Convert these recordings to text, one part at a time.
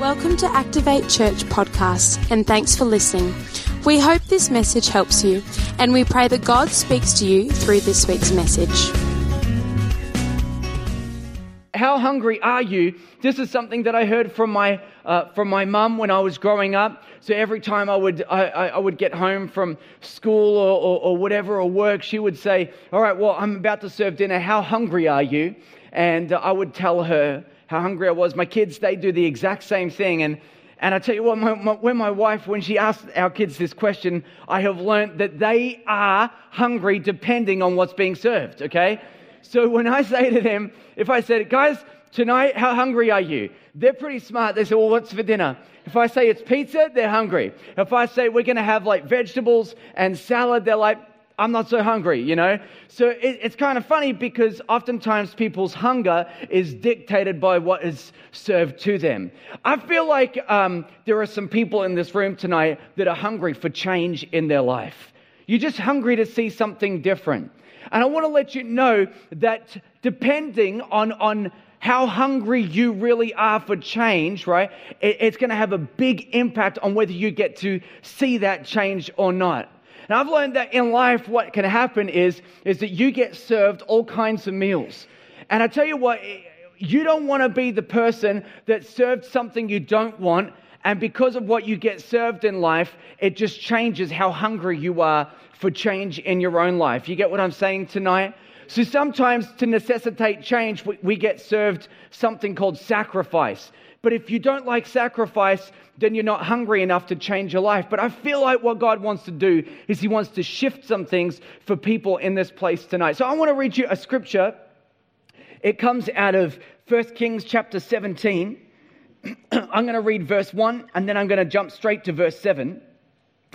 Welcome to Activate Church podcast, and thanks for listening. We hope this message helps you, and we pray that God speaks to you through this week's message. How hungry are you? This is something that I heard from my uh, from my mum when I was growing up. So every time I would I, I would get home from school or, or, or whatever or work, she would say, "All right, well, I'm about to serve dinner. How hungry are you?" And uh, I would tell her how hungry I was. My kids, they do the exact same thing. And, and I tell you what, my, my, when my wife, when she asked our kids this question, I have learned that they are hungry depending on what's being served, okay? So when I say to them, if I said, guys, tonight, how hungry are you? They're pretty smart. They say, well, what's for dinner? If I say it's pizza, they're hungry. If I say we're going to have like vegetables and salad, they're like, I'm not so hungry, you know? So it, it's kind of funny because oftentimes people's hunger is dictated by what is served to them. I feel like um, there are some people in this room tonight that are hungry for change in their life. You're just hungry to see something different. And I want to let you know that depending on, on how hungry you really are for change, right, it, it's going to have a big impact on whether you get to see that change or not. And I've learned that in life, what can happen is, is that you get served all kinds of meals. And I tell you what, you don't want to be the person that served something you don't want. And because of what you get served in life, it just changes how hungry you are for change in your own life. You get what I'm saying tonight? So sometimes to necessitate change, we get served something called sacrifice. But if you don't like sacrifice, then you're not hungry enough to change your life. But I feel like what God wants to do is He wants to shift some things for people in this place tonight. So I want to read you a scripture. It comes out of 1 Kings chapter 17. I'm going to read verse 1 and then I'm going to jump straight to verse 7.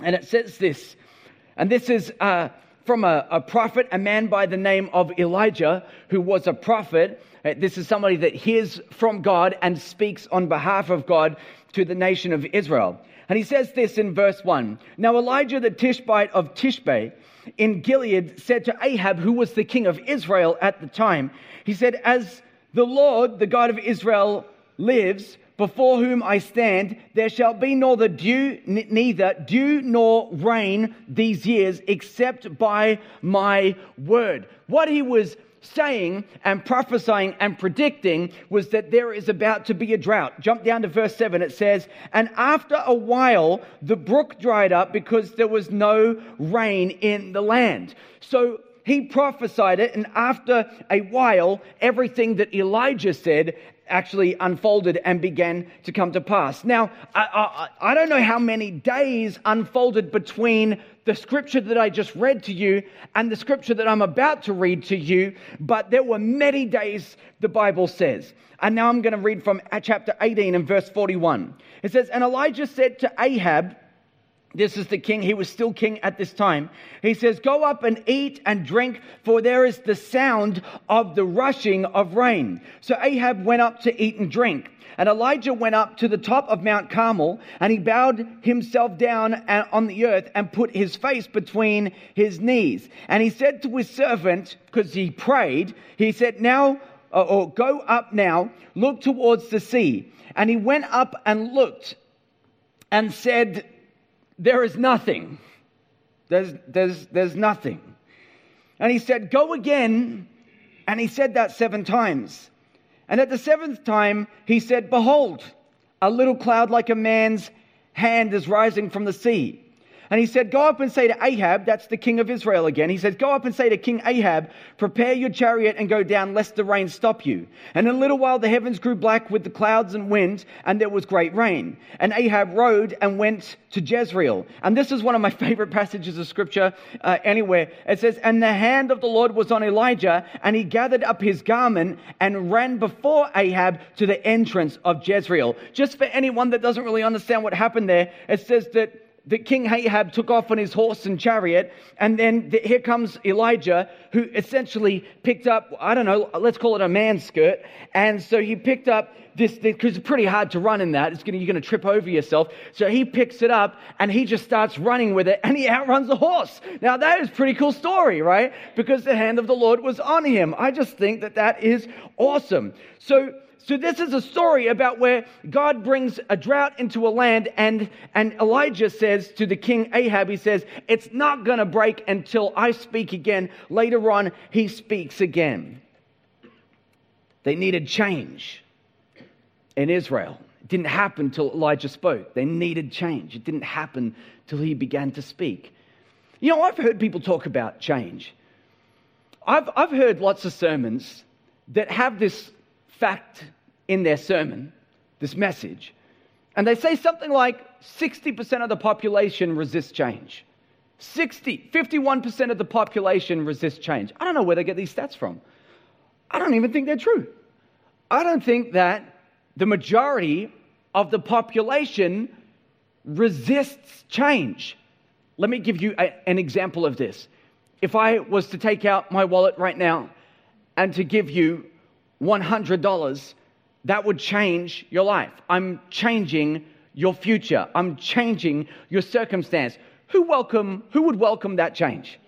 And it says this, and this is uh, from a, a prophet, a man by the name of Elijah, who was a prophet. Uh, this is somebody that hears from God and speaks on behalf of God to the nation of Israel. And he says this in verse 1 Now Elijah the Tishbite of Tishbe in Gilead said to Ahab, who was the king of Israel at the time, he said, As the Lord, the God of Israel, lives, before whom I stand, there shall be neither dew, neither dew nor rain these years, except by my word. What he was saying and prophesying and predicting was that there is about to be a drought. Jump down to verse 7. It says, And after a while, the brook dried up because there was no rain in the land. So he prophesied it, and after a while, everything that Elijah said actually unfolded and began to come to pass. Now, I, I, I, don't know how many days unfolded between the scripture that I just read to you and the scripture that I'm about to read to you, but there were many days, the Bible says. And now I'm going to read from chapter 18 and verse 41. It says, And Elijah said to Ahab, this is the king. He was still king at this time. He says, Go up and eat and drink, for there is the sound of the rushing of rain. So Ahab went up to eat and drink. And Elijah went up to the top of Mount Carmel, and he bowed himself down on the earth and put his face between his knees. And he said to his servant, because he prayed, he said, Now, uh, or go up now, look towards the sea. And he went up and looked and said, there is nothing. There's, there's, there's nothing. And he said, Go again. And he said that seven times. And at the seventh time, he said, Behold, a little cloud like a man's hand is rising from the sea. And he said, Go up and say to Ahab, that's the king of Israel again. He says, Go up and say to King Ahab, Prepare your chariot and go down, lest the rain stop you. And in a little while the heavens grew black with the clouds and wind, and there was great rain. And Ahab rode and went to Jezreel. And this is one of my favorite passages of scripture uh, anywhere. It says, And the hand of the Lord was on Elijah, and he gathered up his garment and ran before Ahab to the entrance of Jezreel. Just for anyone that doesn't really understand what happened there, it says that that King Ahab took off on his horse and chariot, and then the, here comes Elijah, who essentially picked up, I don't know, let's call it a man skirt. And so he picked up this, because it's pretty hard to run in that. It's gonna, you're going to trip over yourself. So he picks it up and he just starts running with it and he outruns the horse. Now that is pretty cool story, right? Because the hand of the Lord was on him. I just think that that is awesome. So so this is a story about where God brings a drought into a land, and, and Elijah says to the king Ahab, he says, It's not going to break until I speak again. Later on, he speaks again. They needed change in Israel. It didn't happen till Elijah spoke. They needed change. It didn't happen till he began to speak. You know, I've heard people talk about change. I've, I've heard lots of sermons that have this fact in their sermon, this message, and they say something like 60% of the population resists change. 60, 51% of the population resists change. I don't know where they get these stats from. I don't even think they're true. I don't think that the majority of the population resists change. Let me give you a, an example of this. If I was to take out my wallet right now and to give you $100, that would change your life. I'm changing your future. I'm changing your circumstance. Who welcome who would welcome that change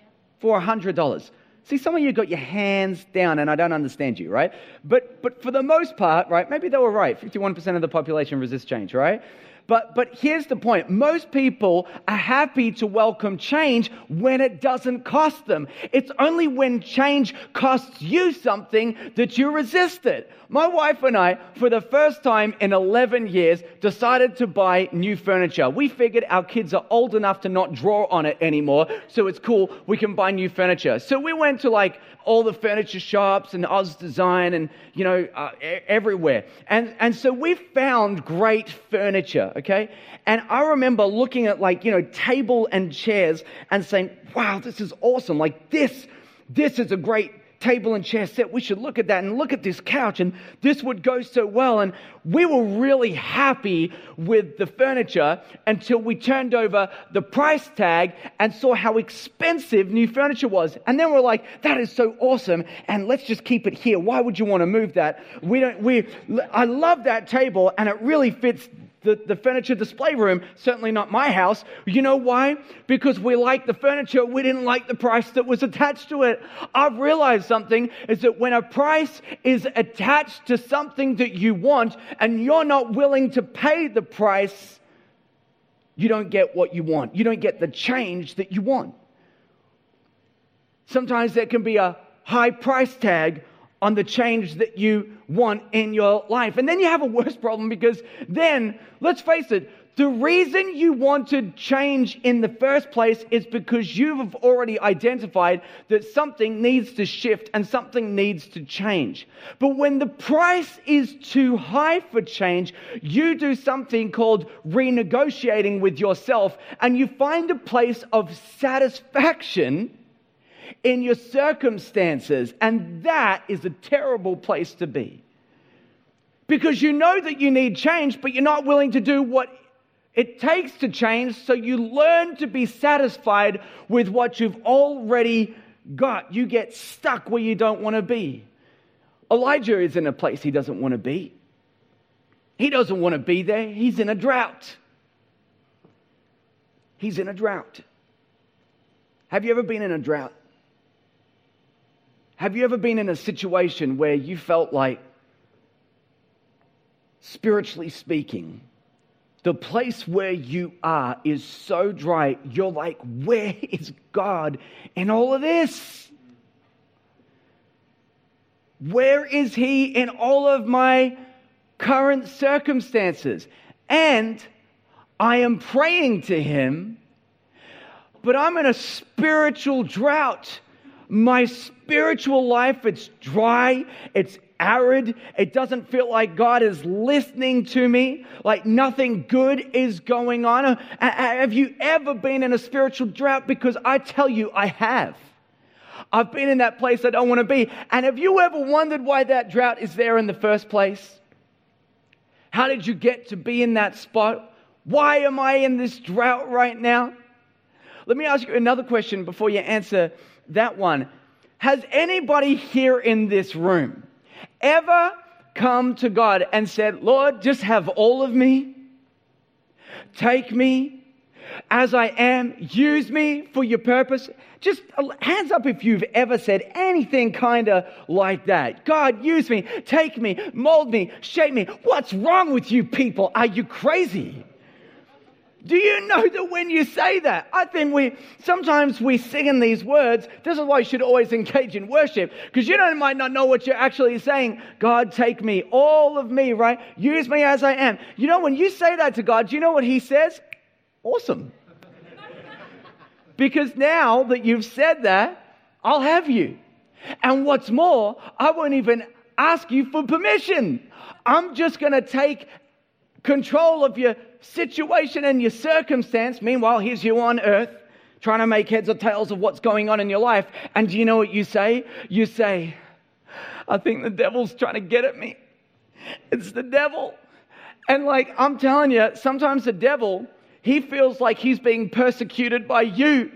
for $100? See, some of you got your hands down, and I don't understand you, right? But, but for the most part, right, maybe they were right. 51% of the population resists change, right? But, but here's the point most people are happy to welcome change when it doesn't cost them. It's only when change costs you something that you resist it. My wife and I, for the first time in 11 years, decided to buy new furniture. We figured our kids are old enough to not draw on it anymore, so it's cool, we can buy new furniture. So we went to like all the furniture shops and Oz Design and, you know, uh, everywhere. And, and so we found great furniture, okay? And I remember looking at like, you know, table and chairs and saying, wow, this is awesome. Like this, this is a great table and chair set. We should look at that and look at this couch, and this would go so well. And we were really happy with the furniture until we turned over the price tag and saw how expensive new furniture was. And then we're like, that is so awesome, and let's just keep it here. Why would you want to move that? We don't, we, I love that table, and it really fits the, the furniture display room, certainly not my house. You know why? Because we like the furniture, we didn't like the price that was attached to it. I've realized something is that when a price is attached to something that you want and you're not willing to pay the price, you don't get what you want. You don't get the change that you want. Sometimes there can be a high price tag on the change that you want in your life. And then you have a worse problem because then, let's face it, the reason you wanted change in the first place is because you've already identified that something needs to shift and something needs to change. But when the price is too high for change, you do something called renegotiating with yourself and you find a place of satisfaction in your circumstances. And that is a terrible place to be. Because you know that you need change, but you're not willing to do what it takes to change, so you learn to be satisfied with what you've already got. You get stuck where you don't want to be. Elijah is in a place he doesn't want to be. He doesn't want to be there. He's in a drought. He's in a drought. Have you ever been in a drought? Have you ever been in a situation where you felt like, spiritually speaking, the place where you are is so dry, you're like, where is God in all of this? Where is He in all of my current circumstances? And I am praying to Him, but I'm in a spiritual drought my spiritual life, it's dry, it's arid, it doesn't feel like God is listening to me, like nothing good is going on. Uh, uh, have you ever been in a spiritual drought? Because I tell you, I have. I've been in that place I don't want to be. And have you ever wondered why that drought is there in the first place? How did you get to be in that spot? Why am I in this drought right now? Let me ask you another question before you answer that one. Has anybody here in this room ever come to God and said, Lord, just have all of me? Take me? as I am. Use me for your purpose. Just hands up if you've ever said anything kind of like that. God, use me, take me, mold me, shape me. What's wrong with you people? Are you crazy? Do you know that when you say that, I think we sometimes we sing in these words. This is why you should always engage in worship because you don't, might not know what you're actually saying. God, take me, all of me, right? Use me as I am. You know, when you say that to God, do you know what He says? Awesome. because now that you've said that, I'll have you. And what's more, I won't even ask you for permission. I'm just going to take control of your situation and your circumstance. Meanwhile, here's you on earth trying to make heads or tails of what's going on in your life. And do you know what you say? You say, I think the devil's trying to get at me. It's the devil. And like, I'm telling you, sometimes the devil, he feels like he's being persecuted by you.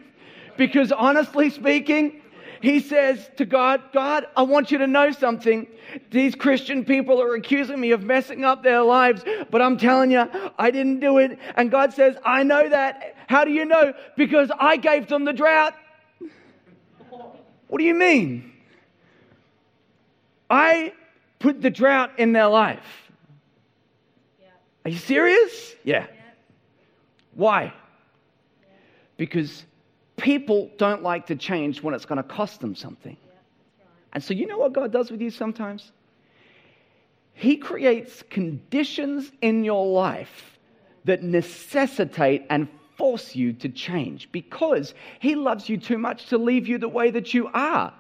Because honestly speaking, he says to God, God, I want you to know something. These Christian people are accusing me of messing up their lives, but I'm telling you, I didn't do it. And God says, I know that. How do you know? Because I gave them the drought. What do you mean? I put the drought in their life. Are you serious? Yeah. Why? Because people don't like to change when it's going to cost them something. And so, you know what God does with you sometimes? He creates conditions in your life that necessitate and force you to change because He loves you too much to leave you the way that you are.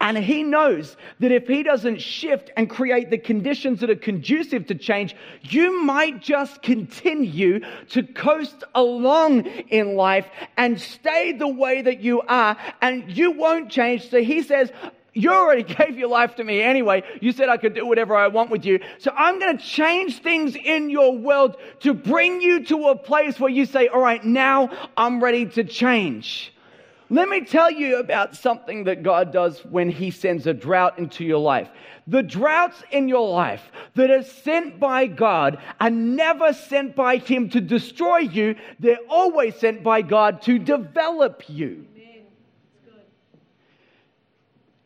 And he knows that if he doesn't shift and create the conditions that are conducive to change, you might just continue to coast along in life and stay the way that you are, and you won't change. So he says, you already gave your life to me anyway. You said I could do whatever I want with you. So I'm going to change things in your world to bring you to a place where you say, all right, now I'm ready to change. Let me tell you about something that God does when He sends a drought into your life. The droughts in your life that are sent by God are never sent by Him to destroy you, they're always sent by God to develop you.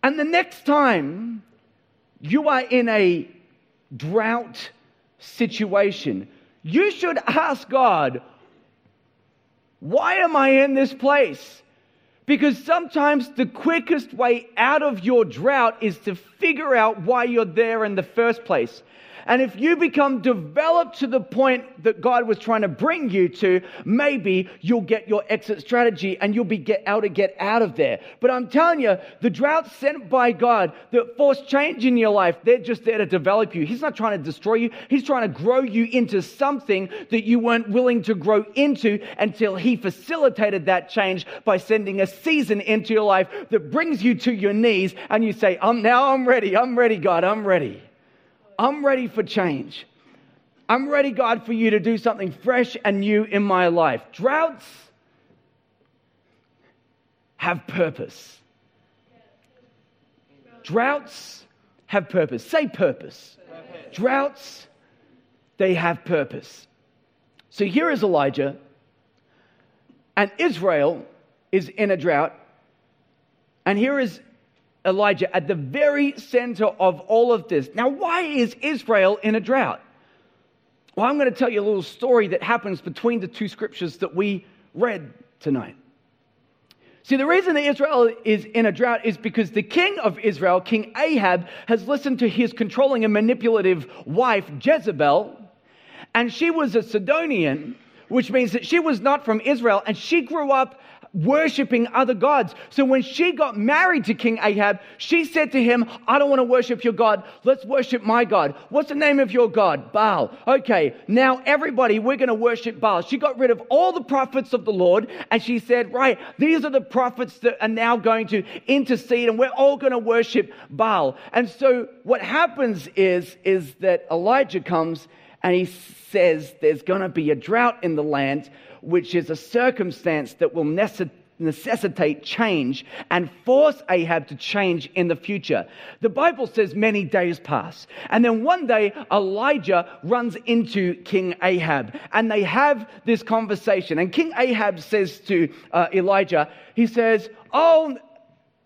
And the next time you are in a drought situation, you should ask God, why am I in this place? Because sometimes the quickest way out of your drought is to figure out why you're there in the first place. And if you become developed to the point that God was trying to bring you to, maybe you'll get your exit strategy and you'll be get, able to get out of there. But I'm telling you, the droughts sent by God that force change in your life, they're just there to develop you. He's not trying to destroy you. He's trying to grow you into something that you weren't willing to grow into until He facilitated that change by sending a season into your life that brings you to your knees and you say, I'm now I'm ready. I'm ready, God. I'm ready. I'm ready for change. I'm ready, God, for you to do something fresh and new in my life. Droughts have purpose. Droughts have purpose. Say purpose. Droughts, they have purpose. So here is Elijah, and Israel is in a drought. And here is Elijah at the very center of all of this. Now, why is Israel in a drought? Well, I'm going to tell you a little story that happens between the two scriptures that we read tonight. See, the reason that Israel is in a drought is because the king of Israel, King Ahab, has listened to his controlling and manipulative wife, Jezebel, and she was a Sidonian, which means that she was not from Israel, and she grew up worshiping other gods. So when she got married to King Ahab, she said to him, I don't want to worship your God. Let's worship my God. What's the name of your God? Baal. Okay, now everybody, we're going to worship Baal. She got rid of all the prophets of the Lord and she said, Right, these are the prophets that are now going to intercede and we're all going to worship Baal. And so what happens is, is that Elijah comes and he says there's going to be a drought in the land which is a circumstance that will necessitate change and force Ahab to change in the future. The Bible says many days pass. And then one day, Elijah runs into King Ahab and they have this conversation. And King Ahab says to uh, Elijah, he says, Oh,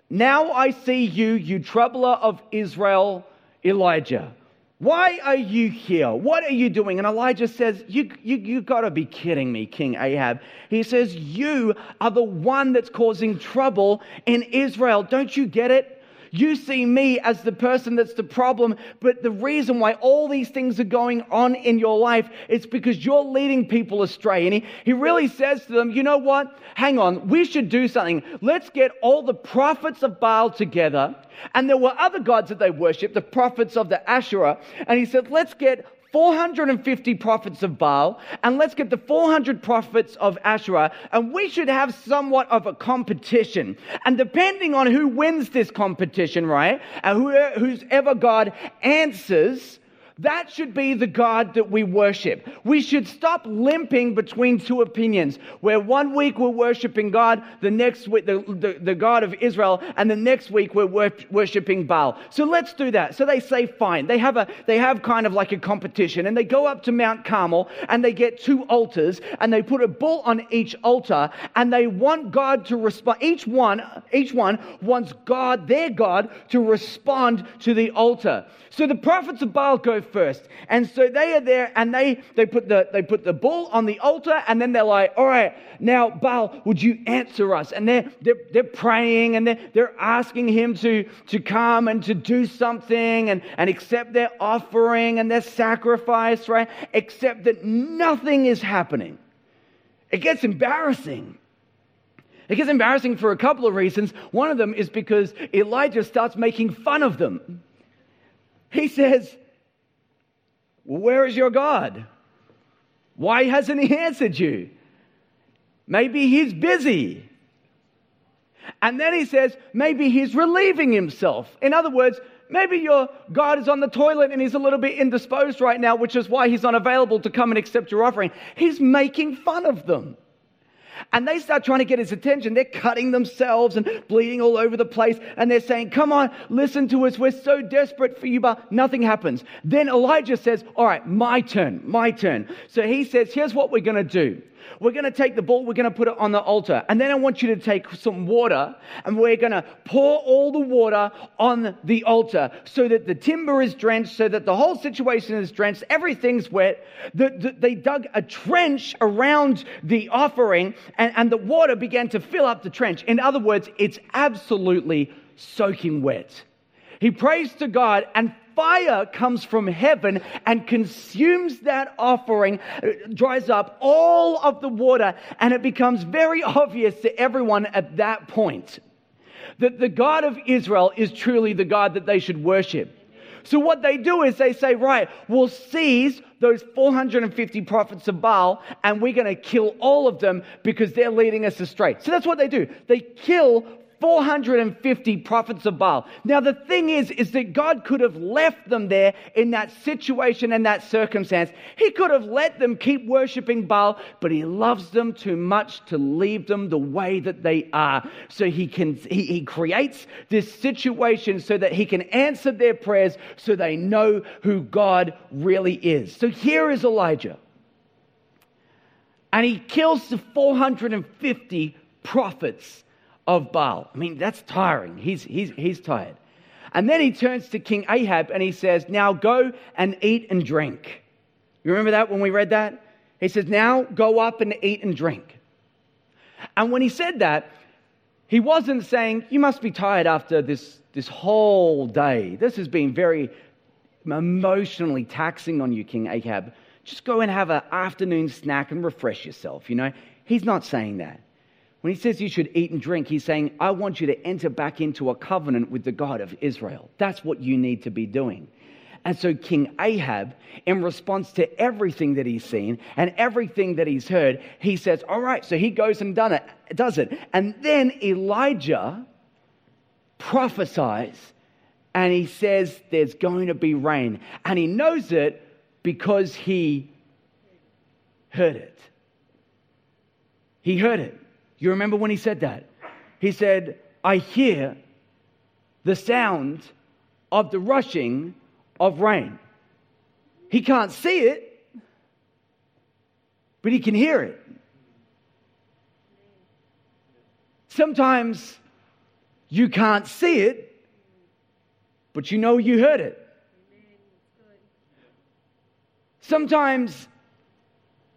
now I see you, you troubler of Israel, Elijah. Why are you here? What are you doing? And Elijah says, You, you, you got to be kidding me, King Ahab. He says, You are the one that's causing trouble in Israel. Don't you get it? You see me as the person that's the problem, but the reason why all these things are going on in your life is because you're leading people astray. And he, he really says to them, you know what? Hang on, we should do something. Let's get all the prophets of Baal together. And there were other gods that they worshiped, the prophets of the Asherah. And he said, let's get 450 prophets of Baal, and let's get the 400 prophets of Asherah, and we should have somewhat of a competition. And depending on who wins this competition, right, and who, who's ever God answers, that should be the God that we worship. We should stop limping between two opinions, where one week we're worshiping God, the next week, the, the, the God of Israel, and the next week we're wor- worshiping Baal. So let's do that. So they say, fine. They have, a, they have kind of like a competition, and they go up to Mount Carmel, and they get two altars, and they put a bull on each altar, and they want God to respond. Each one, each one wants God, their God, to respond to the altar. So the prophets of Baal go first. And so they are there and they, they, put the, they put the bull on the altar and then they're like, all right, now Baal, would you answer us? And they're, they're, they're praying and they're, they're asking him to, to come and to do something and, and accept their offering and their sacrifice, right? Except that nothing is happening. It gets embarrassing. It gets embarrassing for a couple of reasons. One of them is because Elijah starts making fun of them. He says, where is your God? Why hasn't he answered you? Maybe he's busy. And then he says, maybe he's relieving himself. In other words, maybe your God is on the toilet and he's a little bit indisposed right now, which is why he's unavailable to come and accept your offering. He's making fun of them. And they start trying to get his attention. They're cutting themselves and bleeding all over the place. And they're saying, Come on, listen to us. We're so desperate for you, but nothing happens. Then Elijah says, All right, my turn, my turn. So he says, Here's what we're going to do. We're going to take the bull, we're going to put it on the altar. And then I want you to take some water and we're going to pour all the water on the altar so that the timber is drenched, so that the whole situation is drenched, everything's wet. The, the, they dug a trench around the offering and, and the water began to fill up the trench. In other words, it's absolutely soaking wet. He prays to God and fire comes from heaven and consumes that offering, uh, dries up all of the water, and it becomes very obvious to everyone at that point that the God of Israel is truly the God that they should worship. So, what they do is they say, right, we'll seize those 450 prophets of Baal and we're going to kill all of them because they're leading us astray. So, that's what they do. They kill 450 prophets of Baal. Now, the thing is, is that God could have left them there in that situation and that circumstance. He could have let them keep worshiping Baal, but He loves them too much to leave them the way that they are. So He can, He, he creates this situation so that He can answer their prayers so they know who God really is. So here is Elijah. And he kills the 450 prophets of Baal. I mean, that's tiring. He's, he's, he's tired. And then he turns to King Ahab and he says, Now go and eat and drink. You remember that when we read that? He says, Now go up and eat and drink. And when he said that, he wasn't saying, You must be tired after this, this whole day. This has been very emotionally taxing on you, King Ahab. Just go and have an afternoon snack and refresh yourself, you know? He's not saying that. When he says you should eat and drink, he's saying, I want you to enter back into a covenant with the God of Israel. That's what you need to be doing. And so King Ahab, in response to everything that he's seen and everything that he's heard, he says, All right, so he goes and done it, does it. And then Elijah prophesies and he says, There's going to be rain. And he knows it because he heard it. He heard it. You remember when he said that? He said, I hear the sound of the rushing of rain. He can't see it, but he can hear it. Sometimes you can't see it, but you know you heard it. Sometimes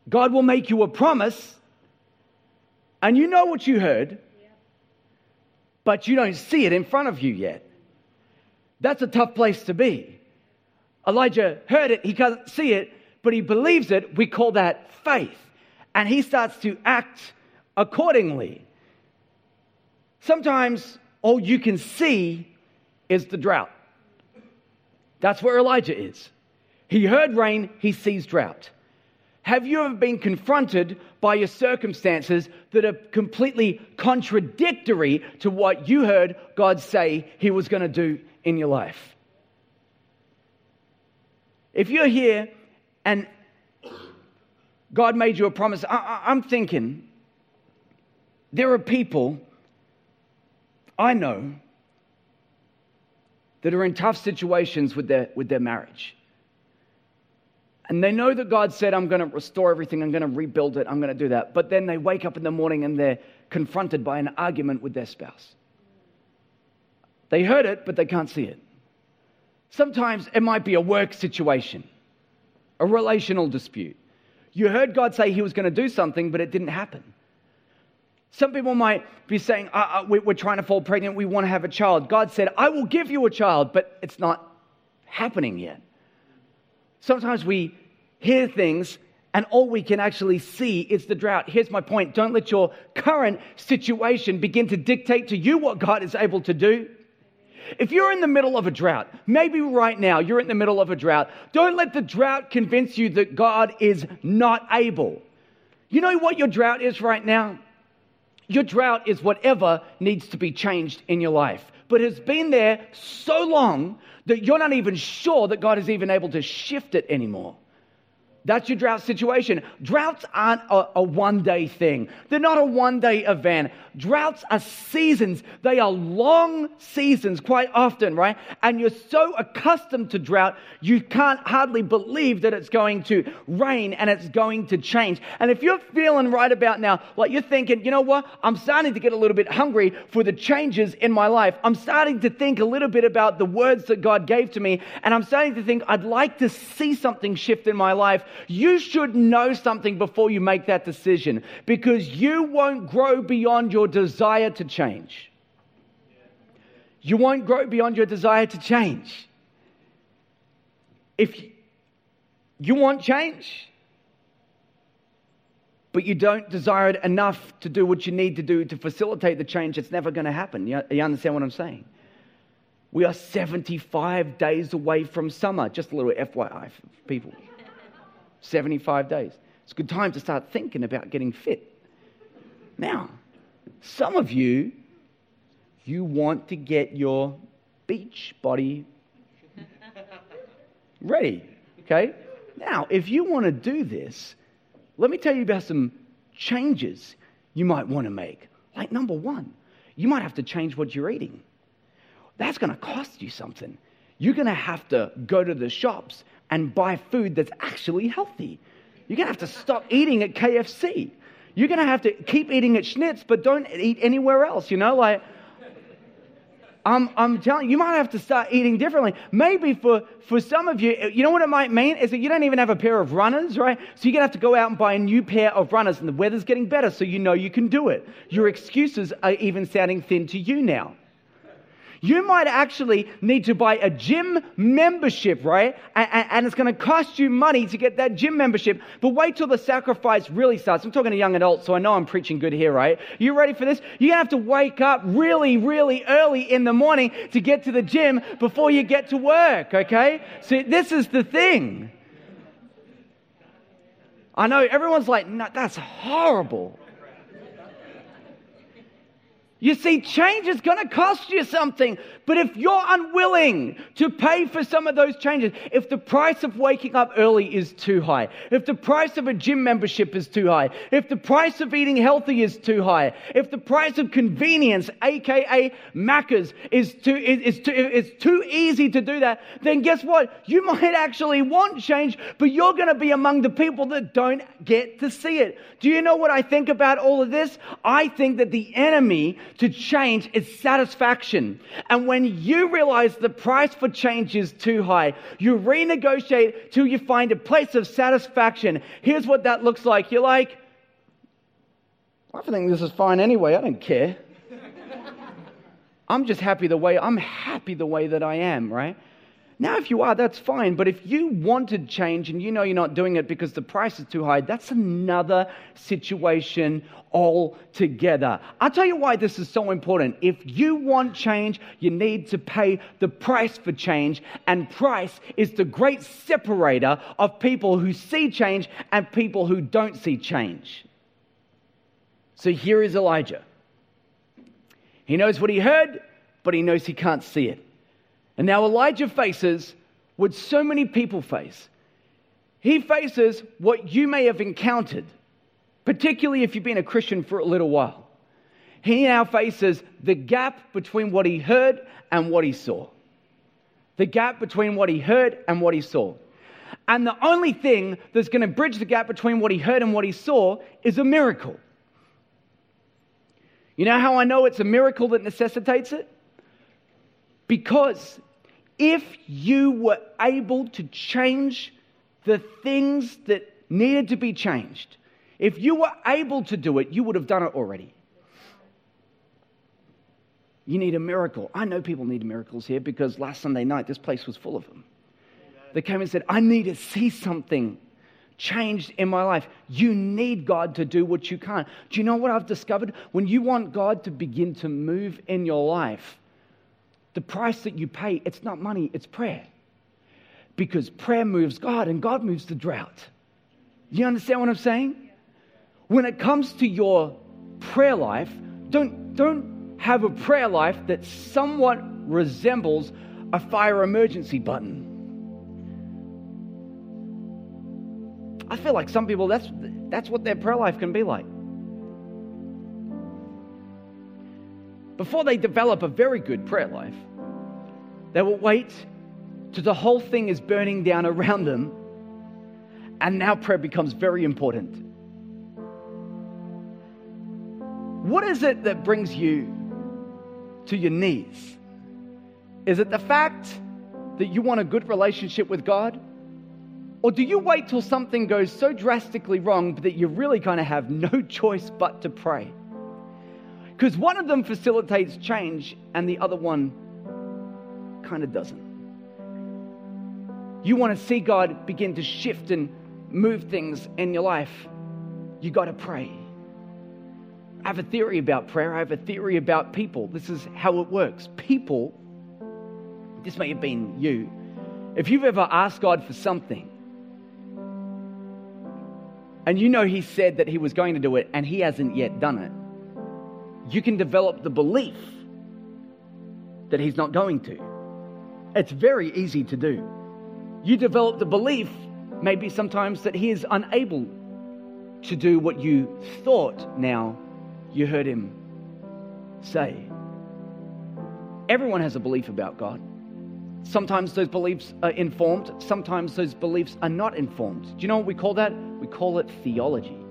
God will make you a promise and you know what you heard, but you don't see it in front of you yet. That's a tough place to be. Elijah heard it, he can't see it, but he believes it. We call that faith. And he starts to act accordingly. Sometimes all you can see is the drought. That's where Elijah is. He heard rain, he sees drought. Have you ever been confronted by your circumstances that are completely contradictory to what you heard God say He was going to do in your life? If you're here and God made you a promise, I, am thinking there are people I know that are in tough situations with their, with their marriage. And they know that God said, I'm going to restore everything, I'm going to rebuild it, I'm going to do that. But then they wake up in the morning and they're confronted by an argument with their spouse. They heard it, but they can't see it. Sometimes it might be a work situation, a relational dispute. You heard God say He was going to do something, but it didn't happen. Some people might be saying, uh, uh, We're trying to fall pregnant, we want to have a child. God said, I will give you a child, but it's not happening yet. Sometimes we hear things and all we can actually see is the drought. Here's my point don't let your current situation begin to dictate to you what God is able to do. If you're in the middle of a drought, maybe right now you're in the middle of a drought, don't let the drought convince you that God is not able. You know what your drought is right now? Your drought is whatever needs to be changed in your life, but has been there so long that you're not even sure that God is even able to shift it anymore. That's your drought situation. Droughts aren't a, a one day thing, they're not a one day event. Droughts are seasons. They are long seasons quite often, right? And you're so accustomed to drought, you can't hardly believe that it's going to rain and it's going to change. And if you're feeling right about now, like you're thinking, you know what? I'm starting to get a little bit hungry for the changes in my life. I'm starting to think a little bit about the words that God gave to me. And I'm starting to think I'd like to see something shift in my life. You should know something before you make that decision because you won't grow beyond your desire to change. You won't grow beyond your desire to change. If you want change, but you don't desire it enough to do what you need to do to facilitate the change, it's never going to happen. You, understand what I'm saying? We are 75 days away from summer. Just a little FYI for people. 75 days. It's a good time to start thinking about getting fit. Now, some of you, you want to get your beach body ready. Okay? Now, if you want to do this, let me tell you about some changes you might want to make. Like, number one, you might have to change what you're eating. That's going to cost you something. You're going to have to go to the shops and buy food that's actually healthy. You're going to have to stop eating at KFC. You're going to have to keep eating at Schnitz, but don't eat anywhere else, you know? Like, I'm, I'm telling you, you might have to start eating differently. Maybe for, for some of you, you know what it might mean? Is that you don't even have a pair of runners, right? So you're going to have to go out and buy a new pair of runners, and the weather's getting better, so you know you can do it. Your excuses are even sounding thin to you now. You might actually need to buy a gym membership, right? And, and it's going to cost you money to get that gym membership. But wait till the sacrifice really starts. I'm talking to young adults, so I know I'm preaching good here, right? You ready for this? You're going to have to wake up really, really early in the morning to get to the gym before you get to work, okay? So this is the thing. I know everyone's like, no, that's horrible. You see, change is going to cost you something. But if you're unwilling to pay for some of those changes, if the price of waking up early is too high, if the price of a gym membership is too high, if the price of eating healthy is too high, if the price of convenience, aka Macca's, is too, is, too, is too easy to do that, then guess what? You might actually want change, but you're going to be among the people that don't get to see it. Do you know what I think about all of this? I think that the enemy to change is satisfaction. And when you realize the price for change is too high, you renegotiate till you find a place of satisfaction. Here's what that looks like. You're like, I think this is fine anyway. I don't care. I'm just happy the way I'm happy the way that I am, right? Now, if you are, that's fine. But if you wanted change and you know you're not doing it because the price is too high, that's another situation altogether. I'll tell you why this is so important. If you want change, you need to pay the price for change. And price is the great separator of people who see change and people who don't see change. So here is Elijah. He knows what he heard, but he knows he can't see it. And now Elijah faces what so many people face. He faces what you may have encountered, particularly if you've been a Christian for a little while. He now faces the gap between what he heard and what he saw. The gap between what he heard and what he saw. And the only thing that's going to bridge the gap between what he heard and what he saw is a miracle. You know how I know it's a miracle that necessitates it? Because if you were able to change the things that needed to be changed, if you were able to do it, you would have done it already. You need a miracle. I know people need miracles here because last Sunday night this place was full of them. They came and said, I need to see something changed in my life. You need God to do what you can't. Do you know what I've discovered? When you want God to begin to move in your life, the price that you pay, it's not money, it's prayer. Because prayer moves God and God moves the drought. You understand what I'm saying? When it comes to your prayer life, don't, don't have a prayer life that somewhat resembles a fire emergency button. I feel like some people, that's, that's what their prayer life can be like. Before they develop a very good prayer life, they will wait till the whole thing is burning down around them, and now prayer becomes very important. What is it that brings you to your knees? Is it the fact that you want a good relationship with God? Or do you wait till something goes so drastically wrong that you really kind of have no choice but to pray? Because one of them facilitates change and the other one kind of doesn't. You want to see God begin to shift and move things in your life, you got to pray. I have a theory about prayer. I have a theory about people. This is how it works. People, this may have been you. If you've ever asked God for something, and you know He said that He was going to do it, and He hasn't yet done it, you can develop the belief that he's not going to. It's very easy to do. You develop the belief, maybe sometimes, that he is unable to do what you thought now you heard him say. Everyone has a belief about God. Sometimes those beliefs are informed, sometimes those beliefs are not informed. Do you know what we call that? We call it theology.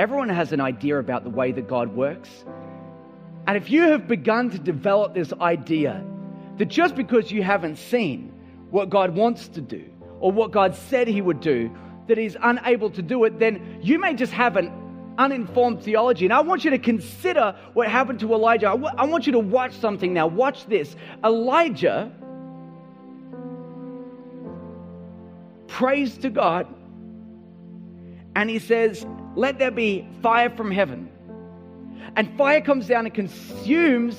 Everyone has an idea about the way that God works. And if you have begun to develop this idea that just because you haven't seen what God wants to do or what God said He would do, that He's unable to do it, then you may just have an uninformed theology. And I want you to consider what happened to Elijah. I, w- I want you to watch something now. Watch this. Elijah prays to God and he says, let there be fire from heaven. And fire comes down and consumes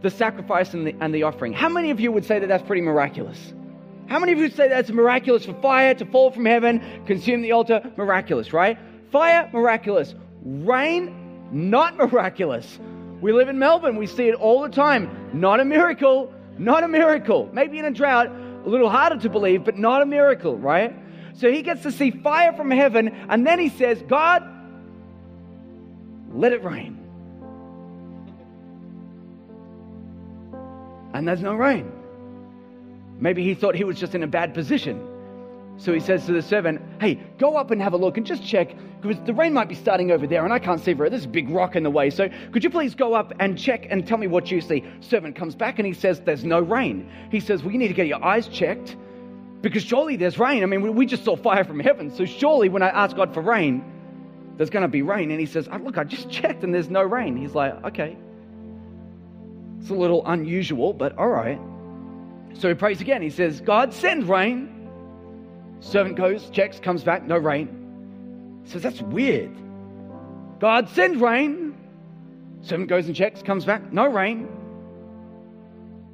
the sacrifice and the, and the offering. How many of you would say that that's pretty miraculous? How many of you say that's miraculous for fire to fall from heaven, consume the altar? Miraculous, right? Fire, miraculous. Rain, Not miraculous. We live in Melbourne, we see it all the time. Not a miracle, not a miracle. Maybe in a drought, a little harder to believe, but not a miracle, right? So he gets to see fire from heaven, and then he says, God, let it rain. And there's no rain. Maybe he thought he was just in a bad position. So he says to the servant, Hey, go up and have a look and just check because the rain might be starting over there and I can't see very There's a big rock in the way. So could you please go up and check and tell me what you see? Servant comes back and he says, There's no rain. He says, Well, you need to get your eyes checked because surely there's rain. I mean, we just saw fire from heaven. So surely when I ask God for rain, there's going to be rain. And he says, oh, Look, I just checked and there's no rain. He's like, Okay. It's a little unusual, but all right. So he prays again. He says, God, send rain. Servant goes, checks, comes back, no rain. He says, That's weird. God, send rain. Servant goes and checks, comes back, no rain.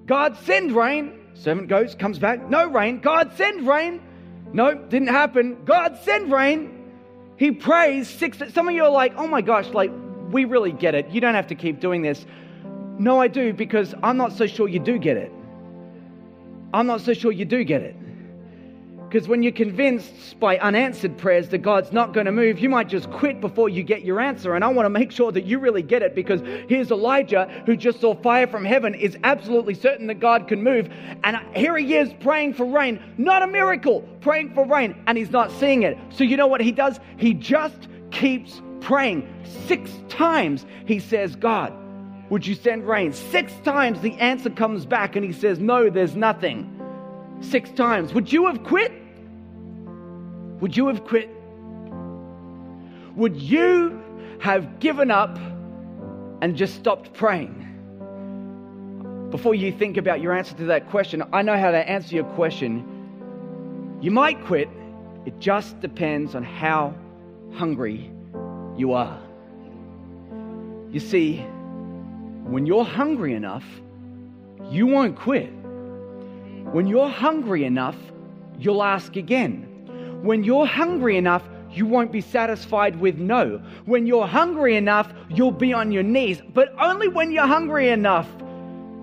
God, send rain. Servant goes, comes back, no rain. God, send rain. No, didn't happen. God, send rain. He prays six. Some of you are like, oh my gosh, like, we really get it. You don't have to keep doing this. No, I do, because I'm not so sure you do get it. I'm not so sure you do get it. Because when you're convinced by unanswered prayers that God's not going to move, you might just quit before you get your answer. And I want to make sure that you really get it because here's Elijah who just saw fire from heaven, is absolutely certain that God can move. And here he is praying for rain, not a miracle, praying for rain, and he's not seeing it. So you know what he does? He just keeps praying. Six times he says, God, would you send rain? Six times the answer comes back and he says, No, there's nothing six times. Would you have quit? Would you have quit? Would you have given up and just stopped praying? Before you think about your answer to that question, I know how to answer your question. You might quit, it just depends on how hungry you are. You see, when you're hungry enough, you won't quit. When you're hungry enough, you'll ask again. When you're hungry enough, you won't be satisfied with no. When you're hungry enough, you'll be on your knees, but only when you're hungry enough.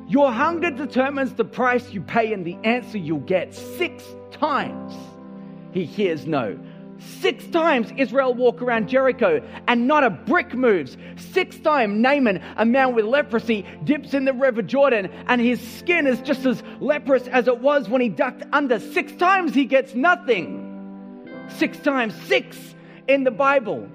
Your hunger determines the price you pay and the answer you'll get. Six times he hears no. Six times Israel walk around Jericho and not a brick moves. Six times Naaman, a man with leprosy, dips in the river Jordan and his skin is just as leprous as it was when he ducked under. Six times he gets nothing. Six times, six in the Bible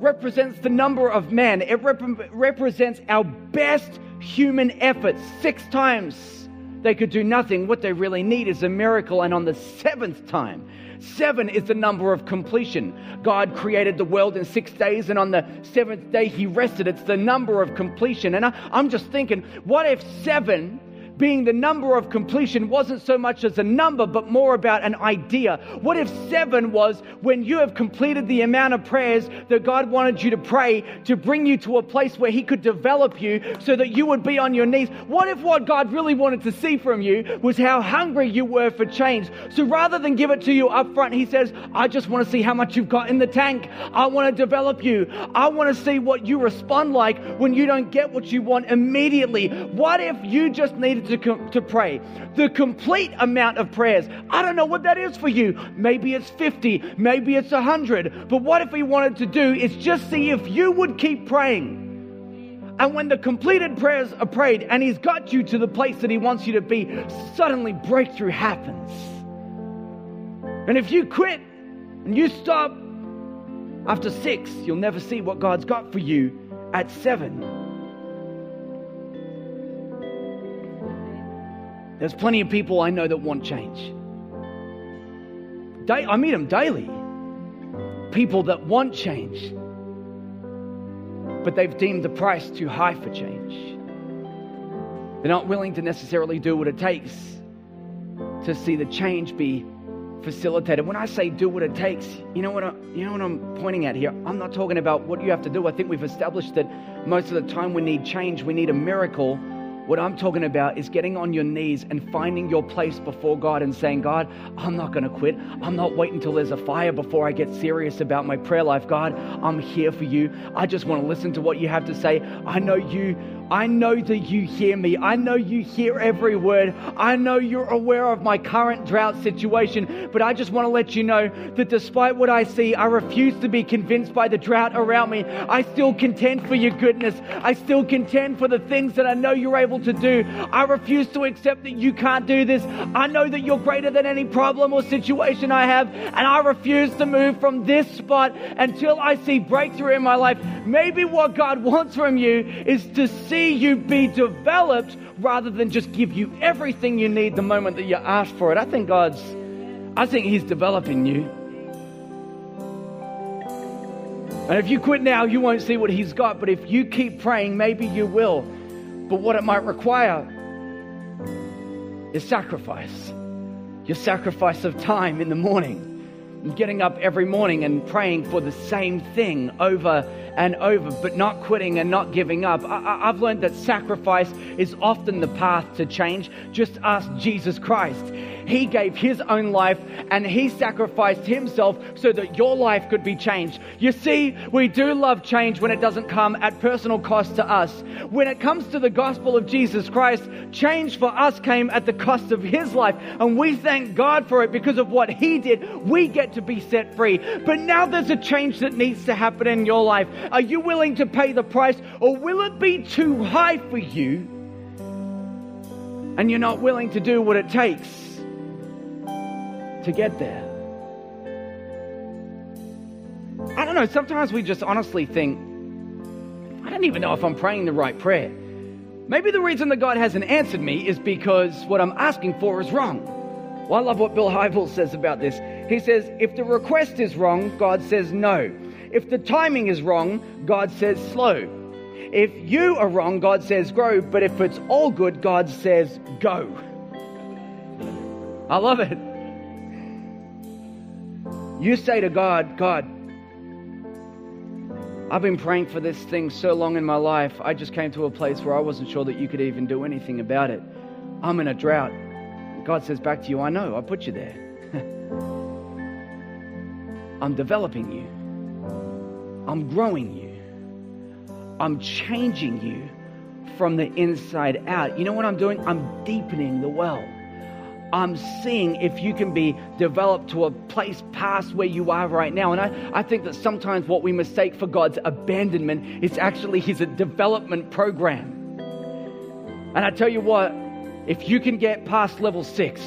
represents the number of men. It rep- represents our best human efforts. Six times they could do nothing. What they really need is a miracle. And on the seventh time, Seven is the number of completion. God created the world in six days, and on the seventh day, He rested. It's the number of completion. And I, am just thinking, what if seven being the number of completion wasn't so much as a number, but more about an idea. What if seven was when you have completed the amount of prayers that God wanted you to pray to bring you to a place where He could develop you so that you would be on your knees? What if what God really wanted to see from you was how hungry you were for change? So rather than give it to you up front, He says, I just want to see how much you've got in the tank. I want to develop you. I want to see what you respond like when you don't get what you want immediately. What if you just needed to, to pray. The complete amount of prayers. I don't know what that is for you. Maybe it's 50, maybe it's 100. But what if he wanted to do is just see if you would keep praying. And when the completed prayers are prayed and he's got you to the place that he wants you to be, suddenly breakthrough happens. And if you quit and you stop after six, you'll never see what God's got for you at seven. There's plenty of people I know that want change. I meet them daily. People that want change, but they've deemed the price too high for change. They're not willing to necessarily do what it takes to see the change be facilitated. When I say do what it takes, you know what I, you know what I'm pointing at here. I'm not talking about what you have to do. I think we've established that most of the time we need change, we need a miracle What I'm talking about is getting on your knees and finding your place before God and saying, God, I'm not going to quit. I'm not waiting until there's a fire before I get serious about my prayer life. God, I'm here for you. I just want to listen to what you have to say. I know you I know that you hear me. I know you hear every word. I know you're aware of my current drought situation. But I just want to let you know that despite what I see, I refuse to be convinced by the drought around me. I still contend for your goodness. I still contend for the things that I know you're able to do. I refuse to accept that you can't do this. I know that you're greater than any problem or situation I have. And I refuse to move from this spot until I see breakthrough in my life. Maybe what God wants from you is to see see you be developed rather than just give you everything you need the moment that you ask for it. I think God's, I think He's developing you. And if you quit now, you won't see what He's got. But if you keep praying, maybe you will. But what it might require is sacrifice. Your sacrifice of time in the morning, getting up every morning and praying for the same thing over and over, but not quitting and not giving up. I, have learned that sacrifice is often the path to change. Just ask Jesus Christ. He gave his own life and he sacrificed himself so that your life could be changed. You see, we do love change when it doesn't come at personal cost to us. When it comes to the gospel of Jesus Christ, change for us came at the cost of his life. And we thank God for it because of what he did. We get to be set free. But now there's a change that needs to happen in your life. Are you willing to pay the price or will it be too high for you? And you're not willing to do what it takes to get there. I don't know, sometimes we just honestly think, I don't even know if I'm praying the right prayer. Maybe the reason that God hasn't answered me is because what I'm asking for is wrong. Well, I love what Bill Hybels says about this. He says, if the request is wrong, God says no. If the timing is wrong, God says slow. If you are wrong, God says grow. But if it's all good, God says go. I love it. You say to God, God, I've been praying for this thing so long in my life, I just came to a place where I wasn't sure that you could even do anything about it. I'm in a drought. God says back to you, I know, I put you there. I'm developing you, I'm growing you, I'm changing you from the inside out. You know what I'm doing? I'm deepening the well. I'm seeing if you can be developed to a place past where you are right now. And I, I think that sometimes what we mistake for God's abandonment is actually His development program. And I tell you what, if you can get past level six,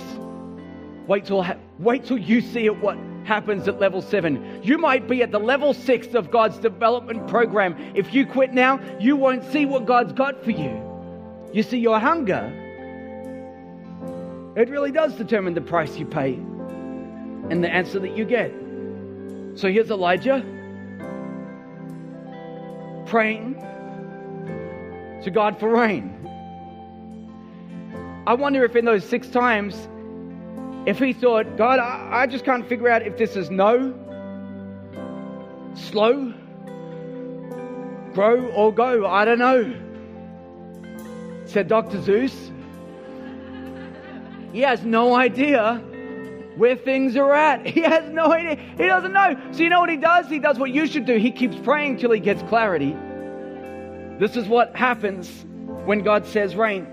wait till, wait till you see it, what happens at level seven. You might be at the level six of God's development program. If you quit now, you won't see what God's got for you. You see, your hunger it really does determine the price you pay and the answer that you get. So here's Elijah praying to God for rain. I wonder if in those six times, if he thought, God, I, I just can't figure out if this is no, slow, grow, or go. I don't know. Said Dr. Seuss. He has no idea where things are at. He has no idea. He doesn't know. So, you know what he does? He does what you should do. He keeps praying till he gets clarity. This is what happens when God says rain.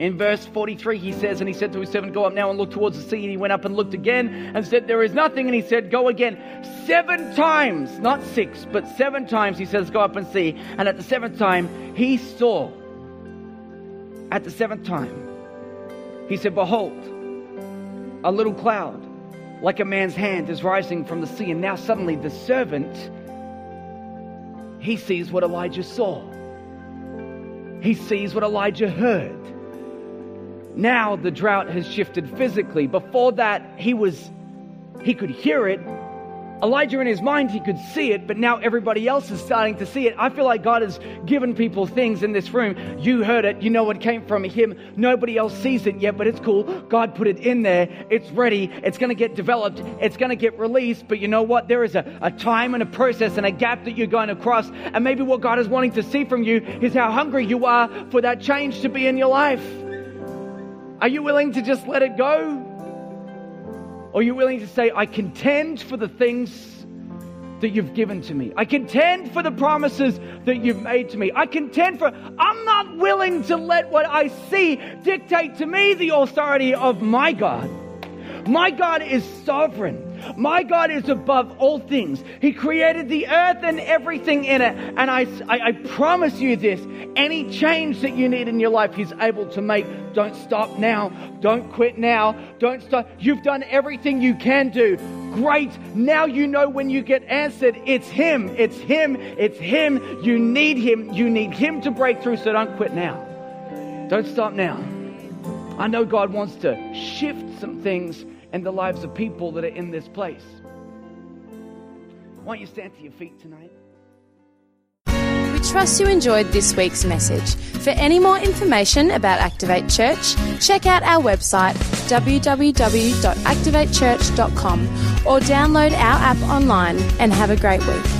In verse 43, he says, And he said to his servant, Go up now and look towards the sea. And he went up and looked again and said, There is nothing. And he said, Go again. Seven times, not six, but seven times, he says, Go up and see. And at the seventh time, he saw. At the seventh time, he said, Behold, a little cloud like a man's hand is rising from the sea. And now suddenly the servant, he sees what Elijah saw. He sees what Elijah heard. Now the drought has shifted physically. Before that, he was he could hear it, Elijah in his mind, he could see it, but now everybody else is starting to see it. I feel like God has given people things in this room. You heard it, you know it came from him. Nobody else sees it yet, but it's cool. God put it in there. It's ready. It's going to get developed. It's going to get released. But you know what? There is a, a time and a process and a gap that you're going to cross. And maybe what God is wanting to see from you is how hungry you are for that change to be in your life. Are you willing to just let it go? Or are you willing to say, I contend for the things that you've given to me? I contend for the promises that you've made to me. I contend for, I'm not willing to let what I see dictate to me the authority of my God. My God is sovereign. My God is above all things. He created the earth and everything in it. And I, I, I, promise you this any change that you need in your life, He's able to make. Don't stop now. Don't quit now. Don't stop. You've done everything you can do. Great. Now you know when you get answered, it's Him. It's Him. It's Him. You need Him. You need Him to break through. So don't quit now. Don't stop now. I know God wants to shift some things in the lives of people that are in this place. Why don't you stand to your feet tonight? We trust you enjoyed this week's message. For any more information about Activate Church, check out our website www.activatechurch.com or download our app online and have a great week.